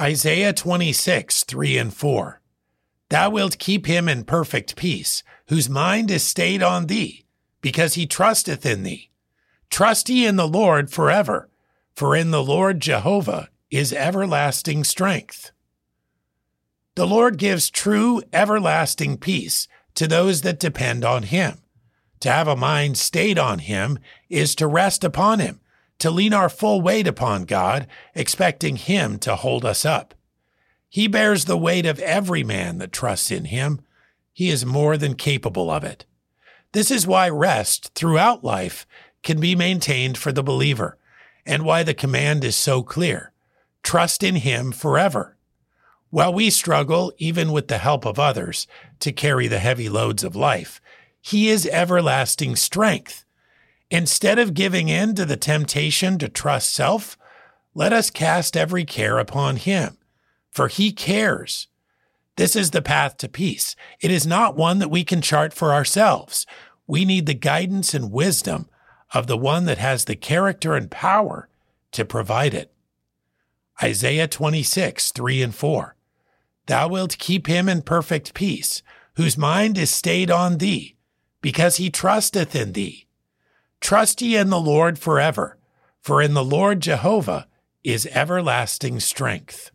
Isaiah 26, 3 and 4. Thou wilt keep him in perfect peace, whose mind is stayed on thee, because he trusteth in thee. Trust ye in the Lord forever, for in the Lord Jehovah is everlasting strength. The Lord gives true, everlasting peace to those that depend on him. To have a mind stayed on him is to rest upon him, to lean our full weight upon God, expecting him to hold us up. He bears the weight of every man that trusts in him. He is more than capable of it. This is why rest throughout life can be maintained for the believer, and why the command is so clear trust in him forever. While we struggle, even with the help of others, to carry the heavy loads of life, he is everlasting strength. Instead of giving in to the temptation to trust self, let us cast every care upon him, for he cares. This is the path to peace. It is not one that we can chart for ourselves. We need the guidance and wisdom of the one that has the character and power to provide it. Isaiah 26, 3 and 4. Thou wilt keep him in perfect peace, whose mind is stayed on thee, because he trusteth in thee. Trust ye in the Lord forever, for in the Lord Jehovah is everlasting strength.